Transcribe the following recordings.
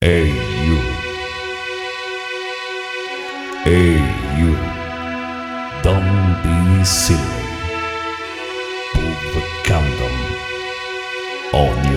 Hey you. Hey you. Don't be silly. Pull the condom on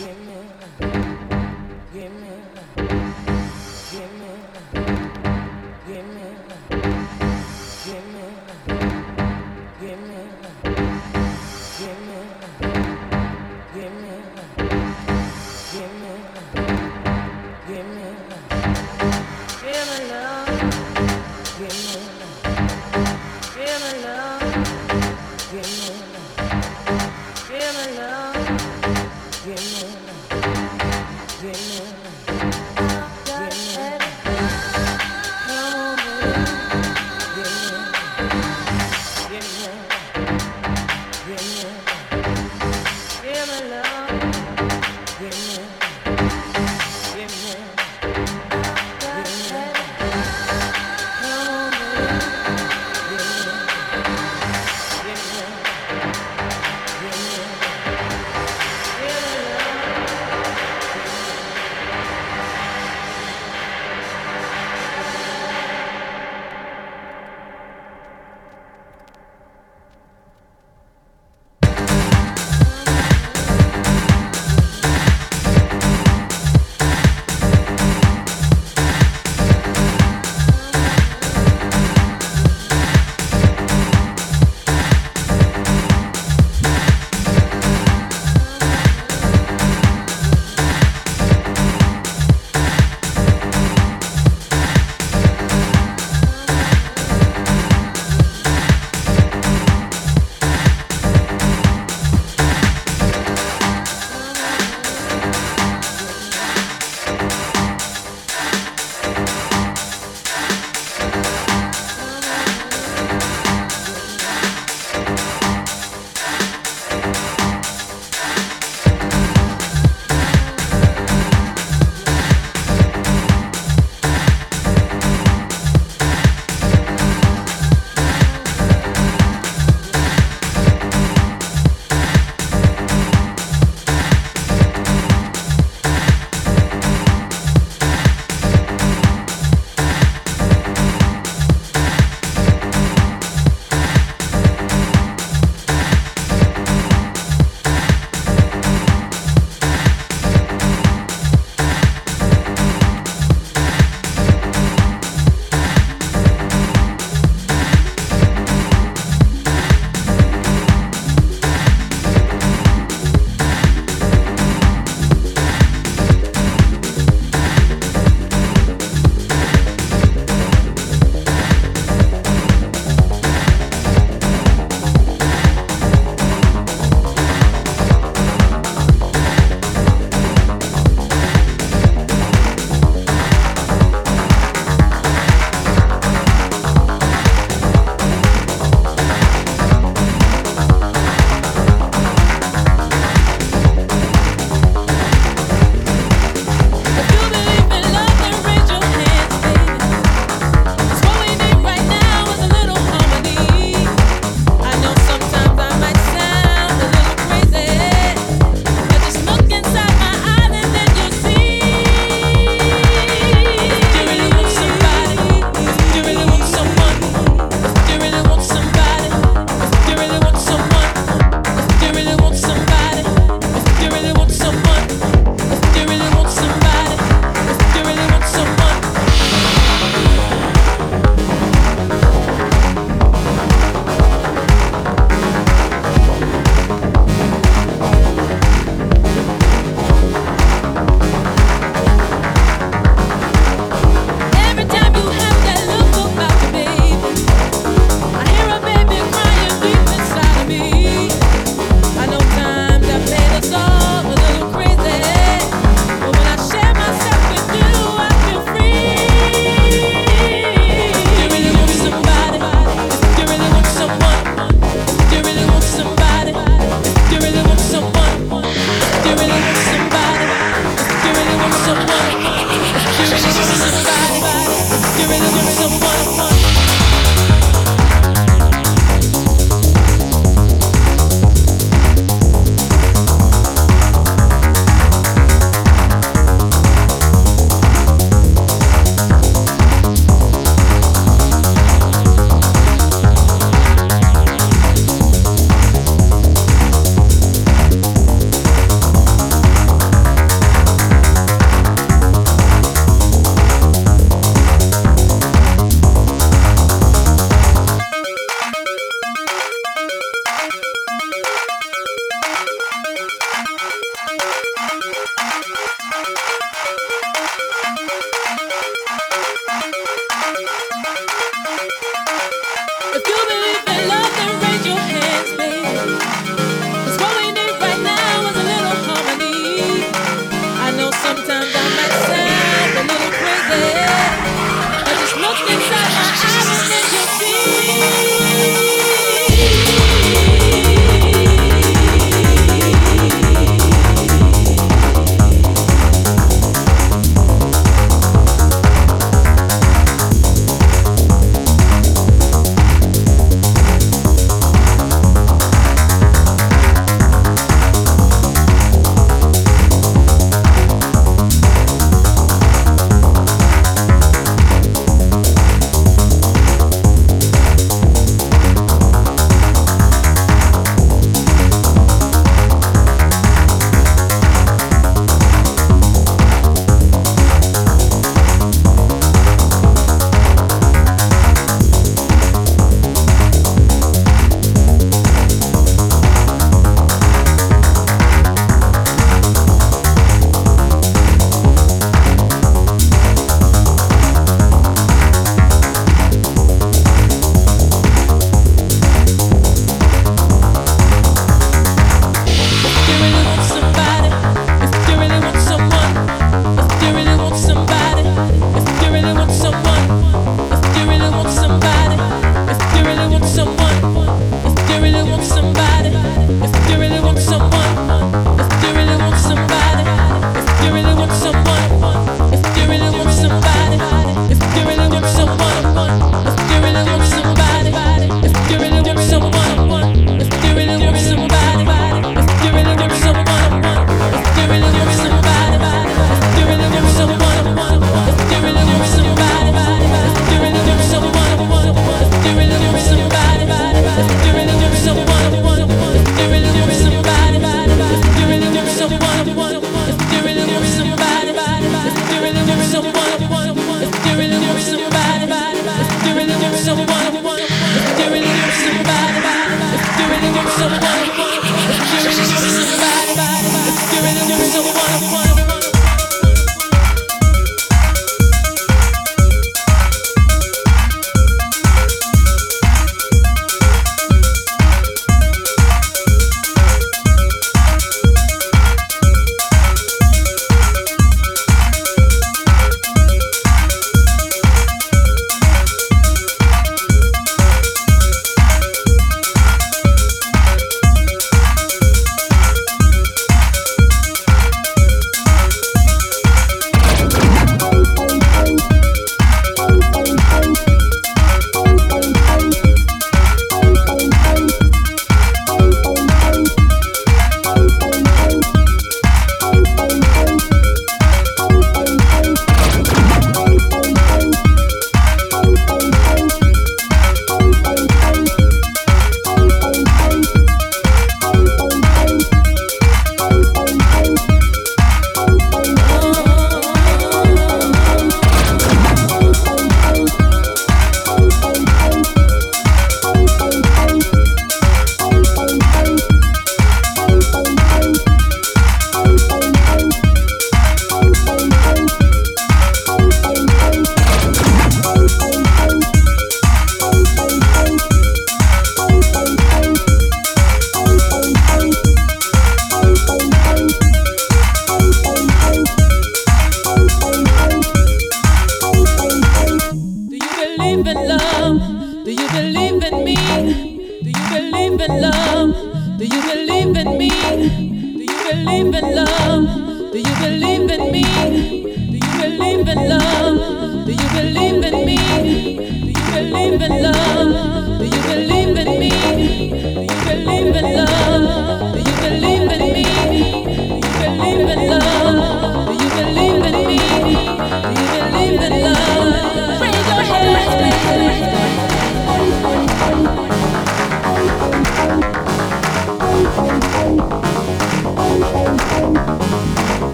Yeah.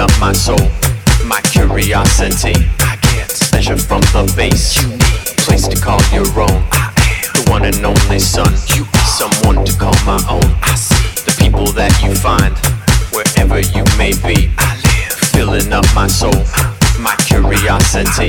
up my soul, my curiosity. I get pleasure from the base. You need place to call your own. I am the one and only son. You are someone to call my own. I see the people that you find wherever you may be. I live filling up my soul, my curiosity.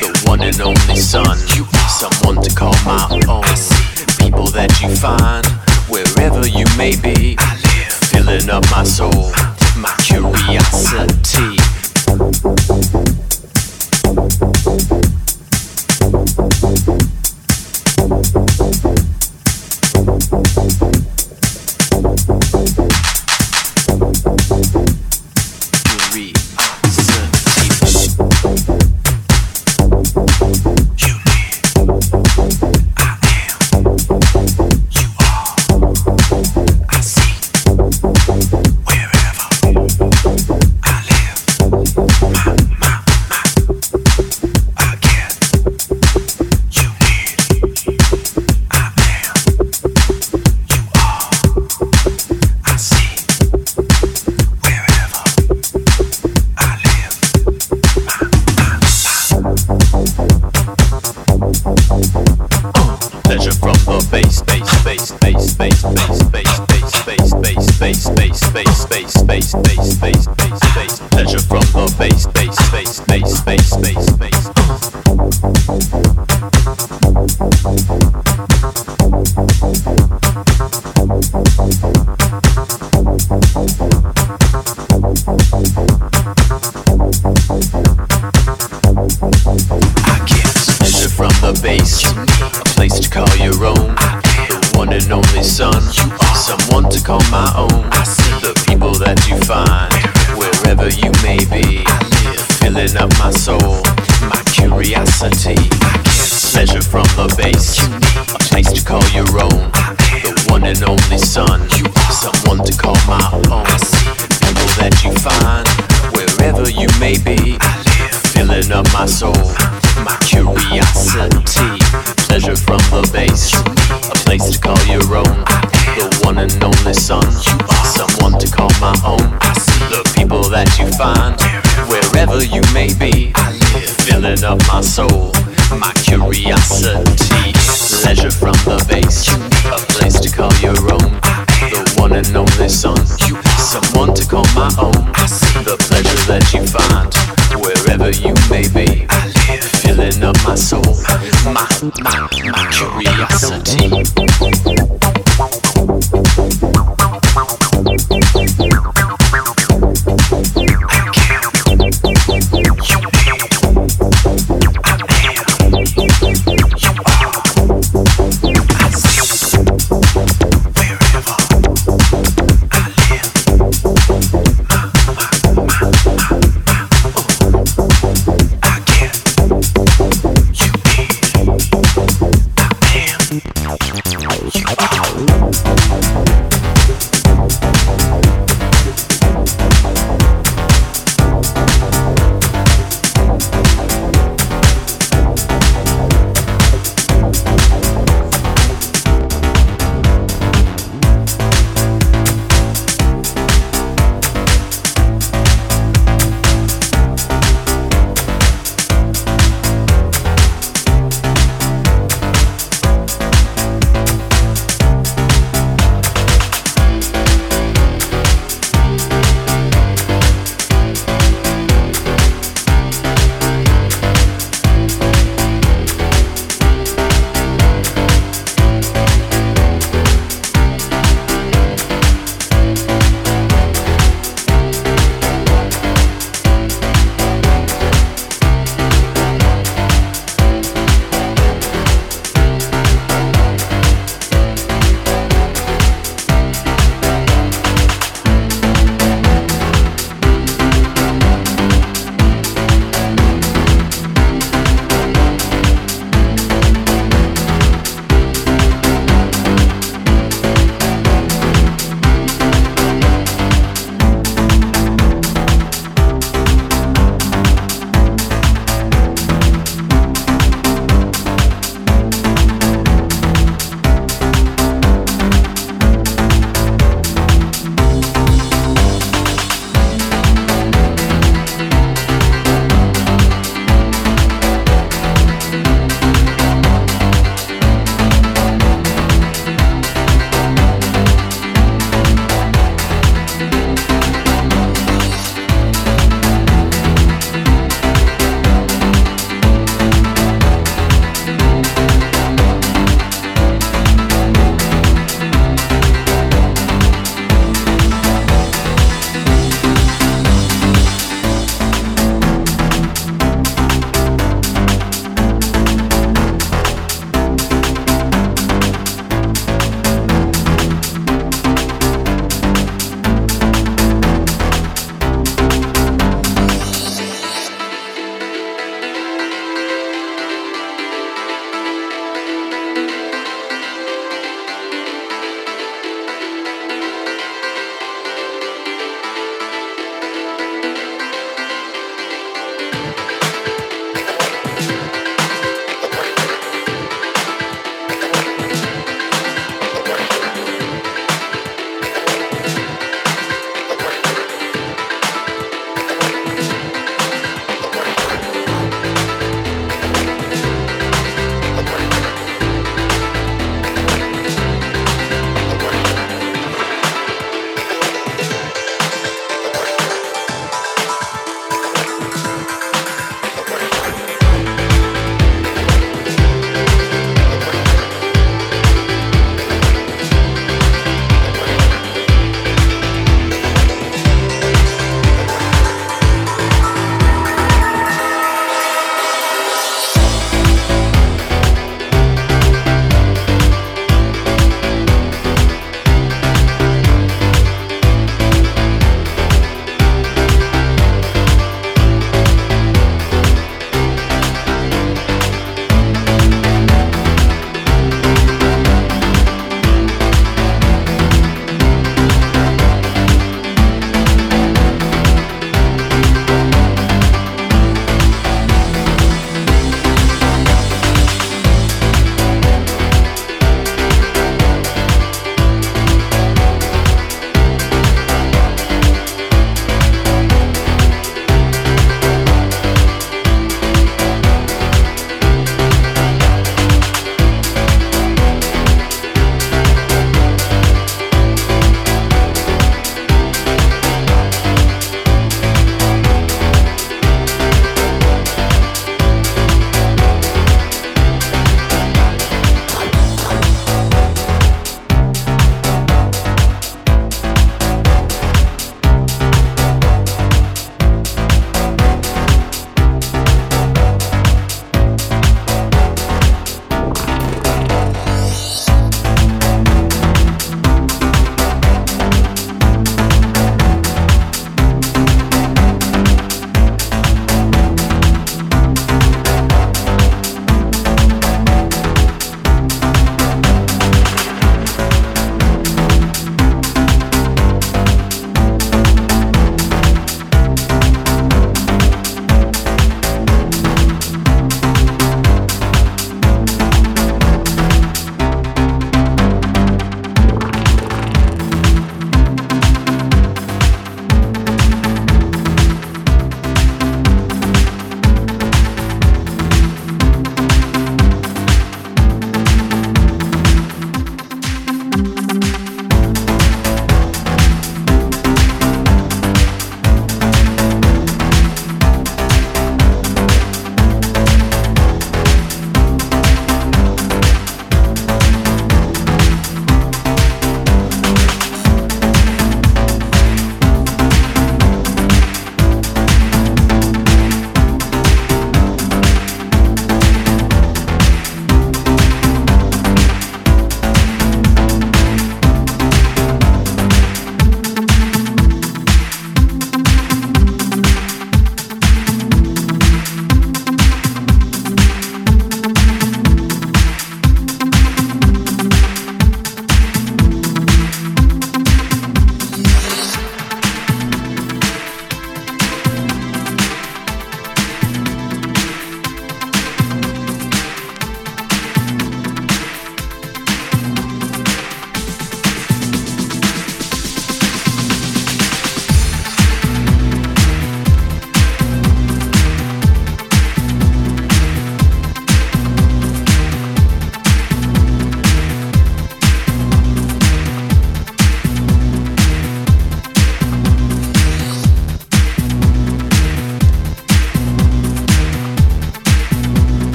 the one and only son. Someone to call my own. People that you find wherever you may be. I live Filling up my soul, my curiosity. Curie.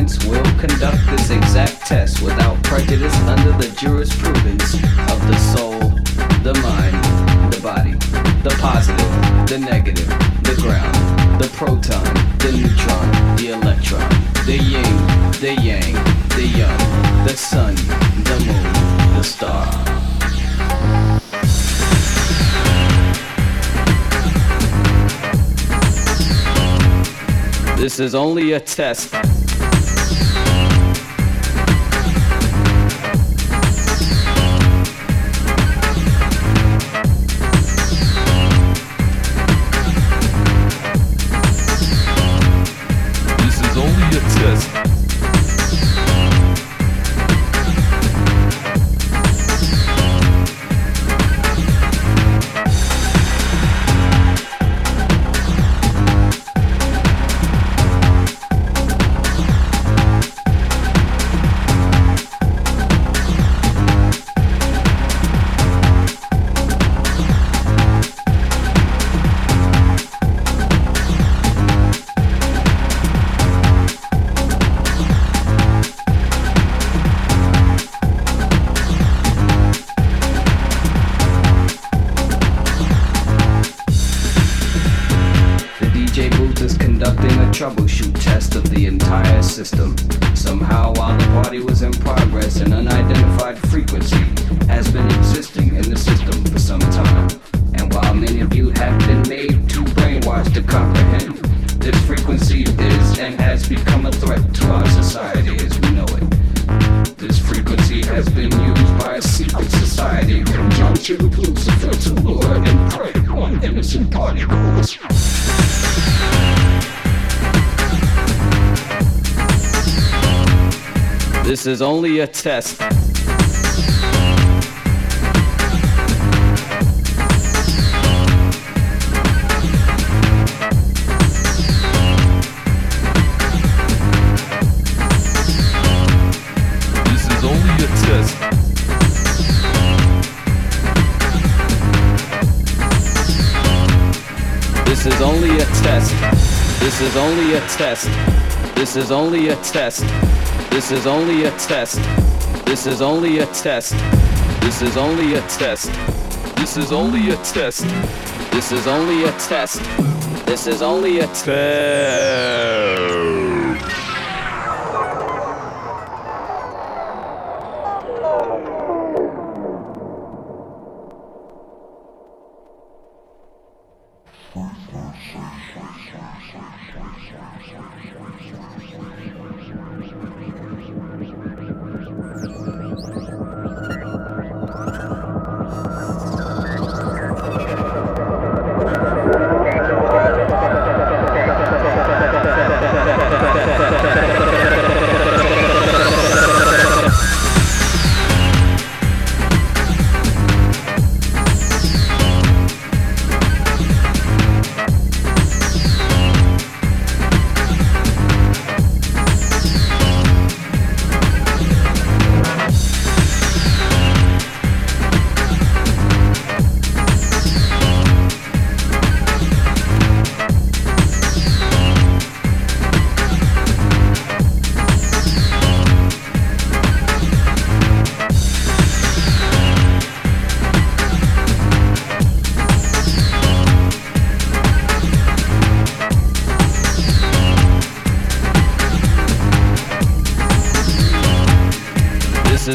announcements, will conduct this exact test without prejudice under the jurisprudence of the soul, the mind, the body, the positive, the negative, the ground, the proton, the neutron, the electron, the yin, the yang, the young, the sun, the moon, the star. This is only a test. Blitz test. This is only a test. This is only a test. This is only a test. This is only a test. This is only a test. This is only a test. This is only a test. This is only a test. This is only a test.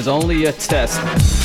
Is only a test.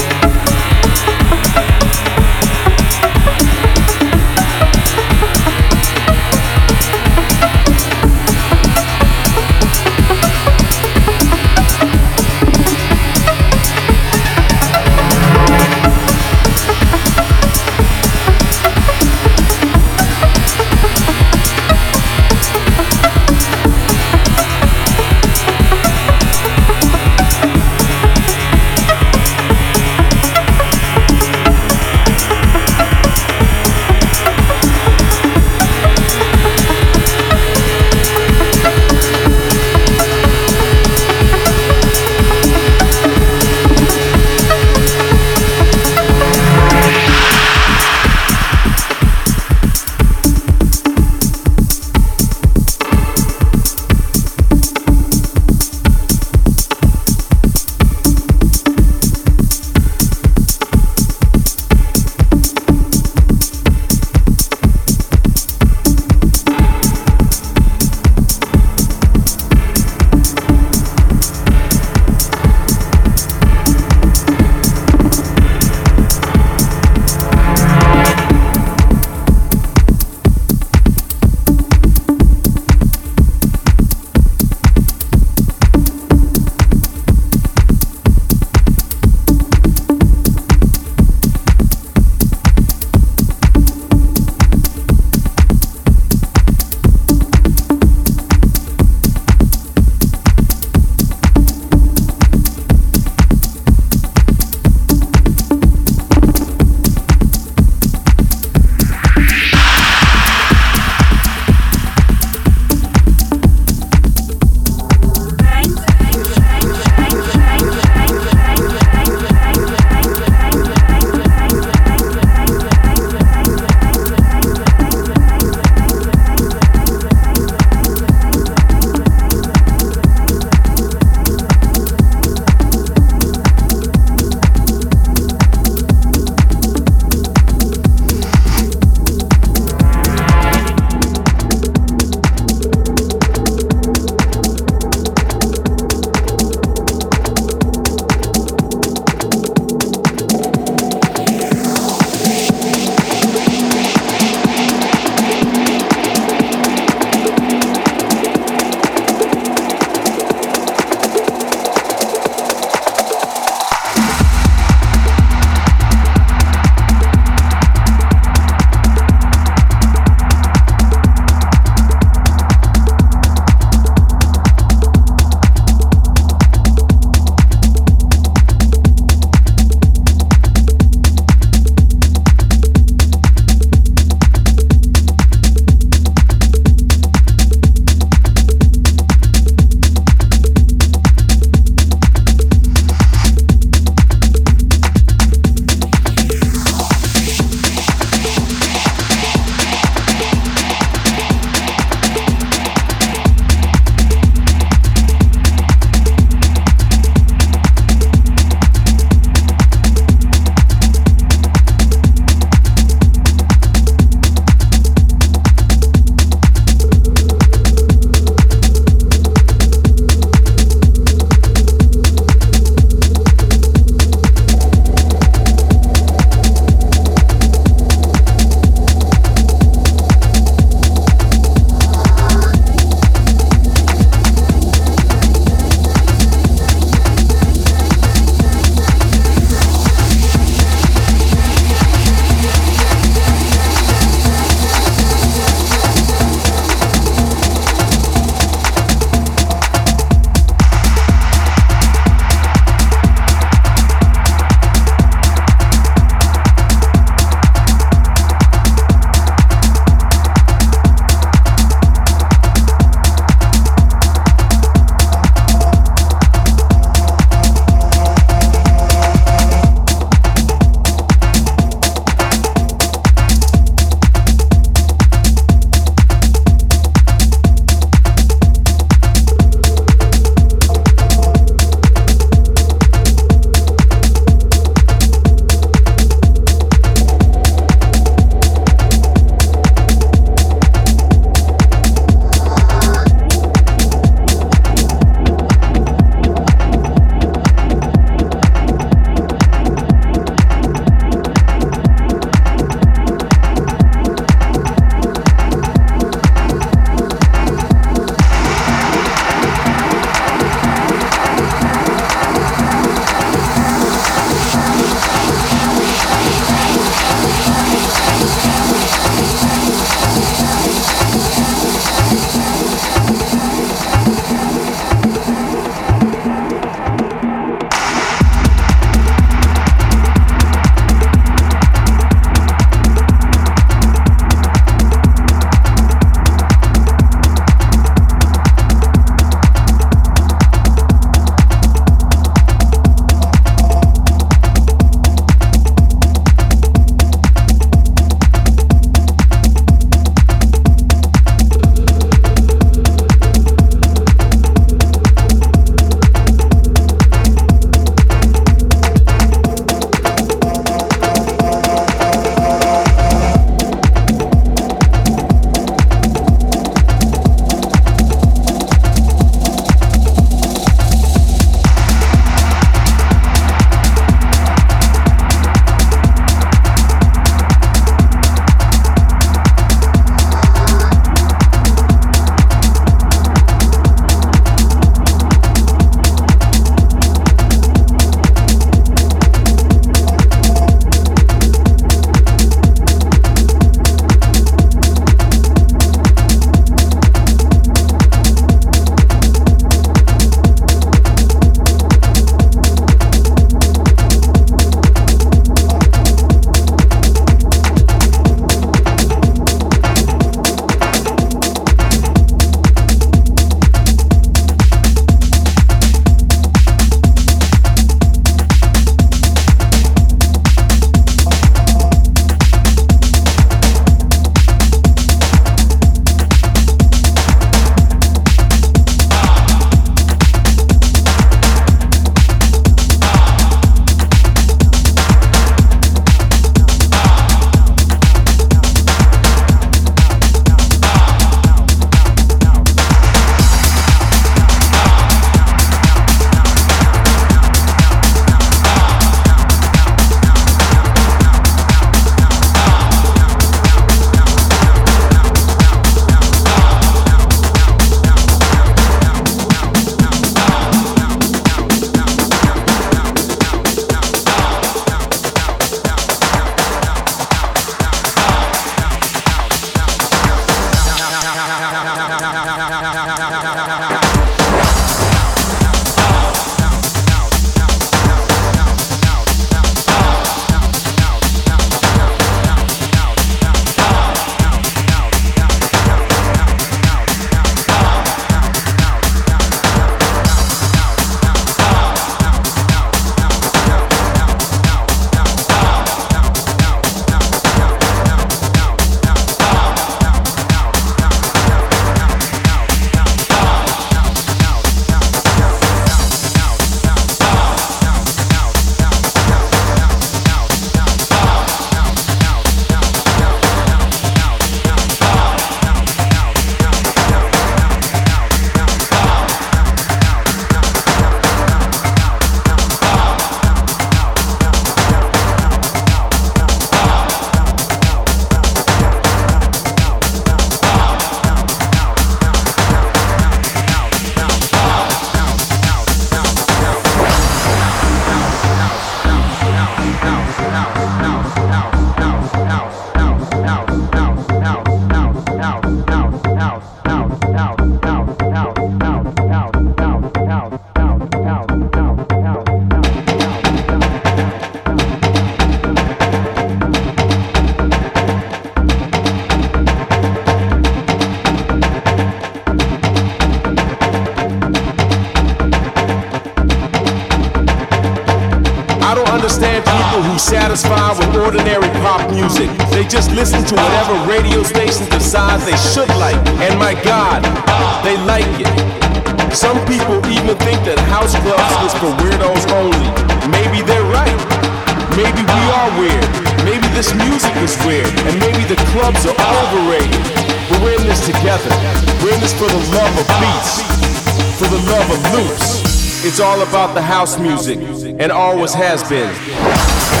The house music. And always has been.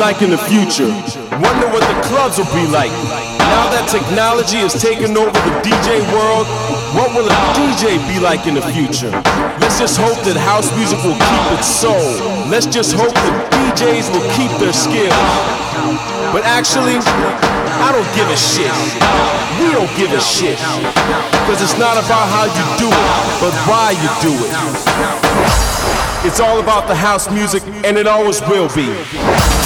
Like in the future. Wonder what the clubs will be like. Now that technology has taken over the DJ world, what will a DJ be like in the future? Let's just hope that house music will keep its soul. Let's just hope that DJs will keep their skills. But actually, I don't give a shit. We don't give a shit. Because it's not about how you do it, but why you do it. It's all about the house music, and it always will be.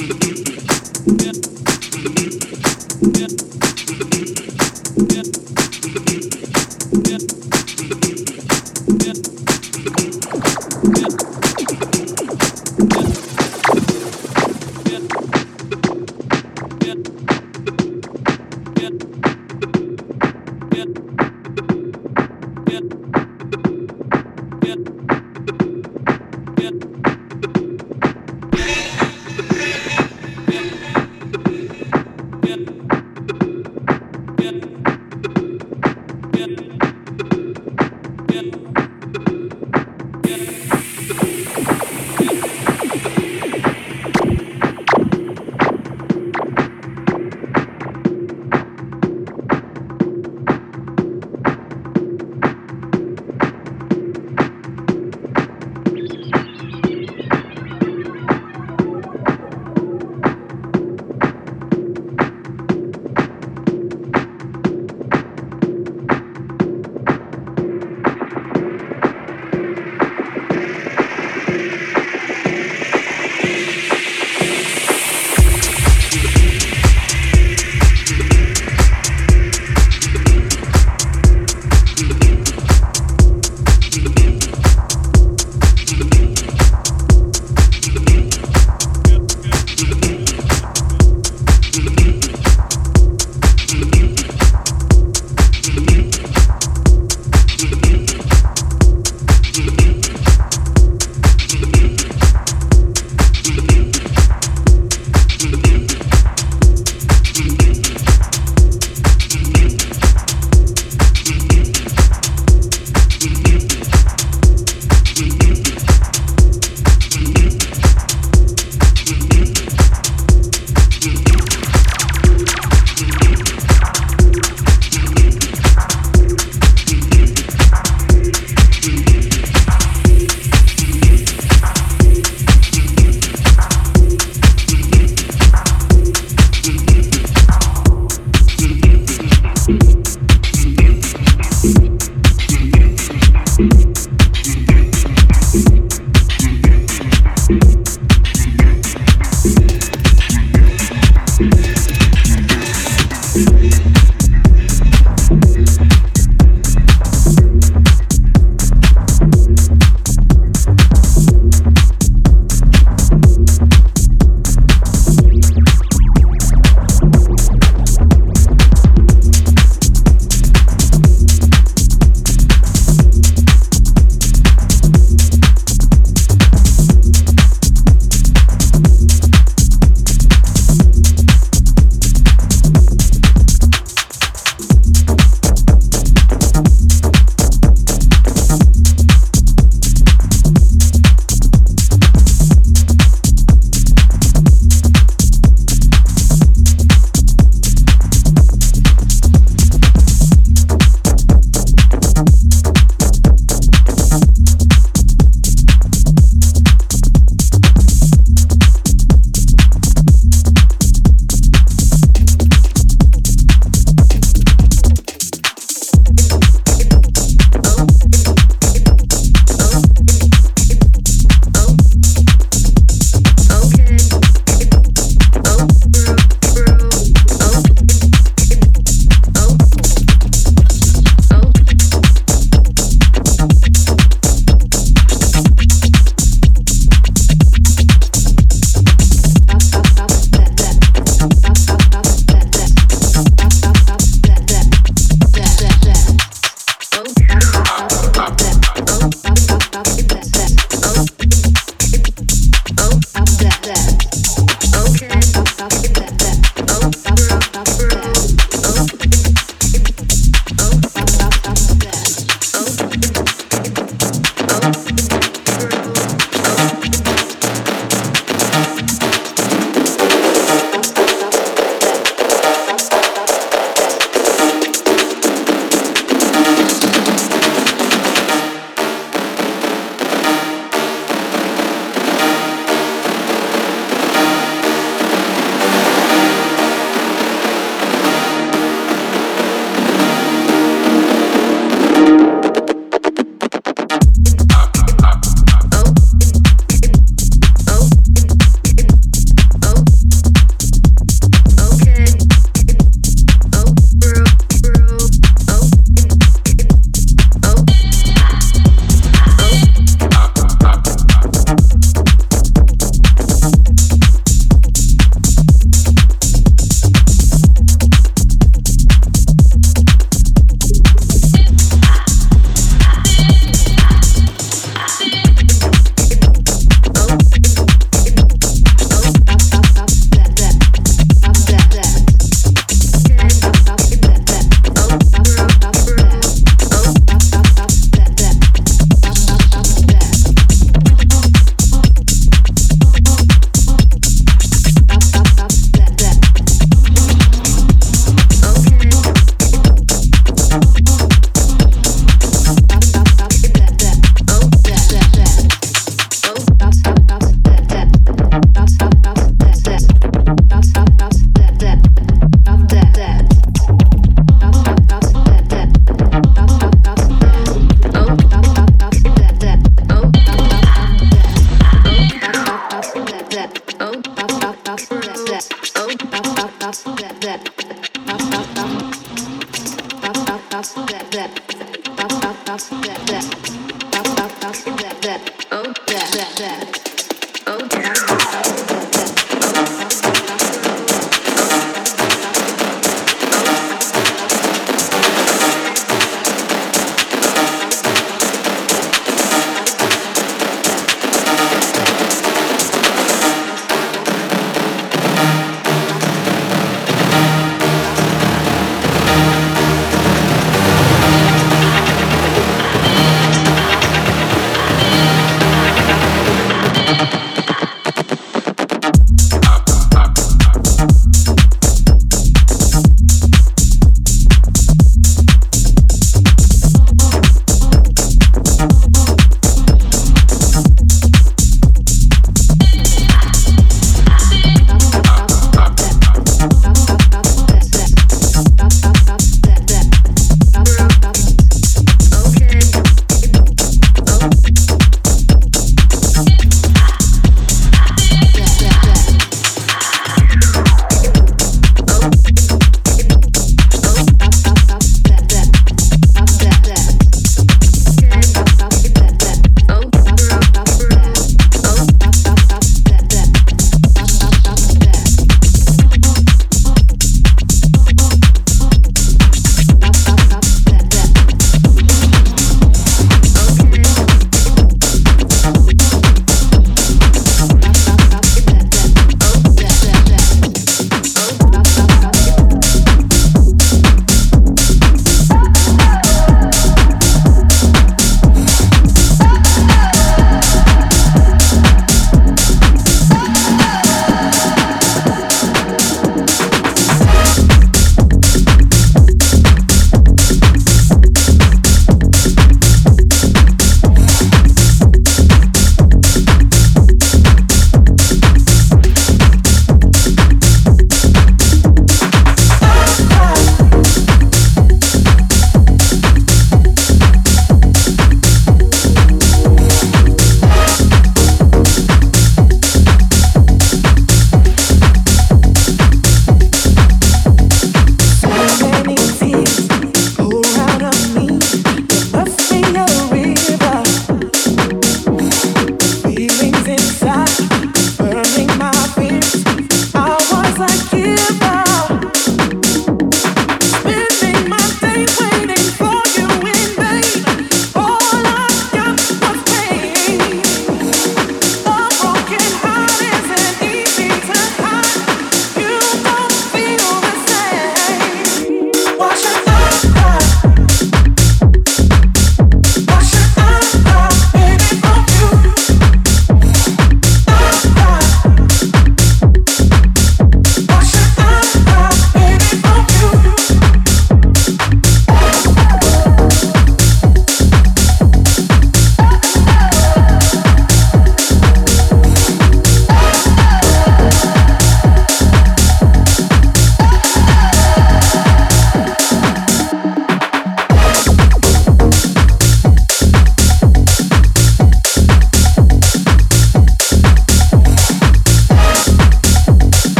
Mm-hmm.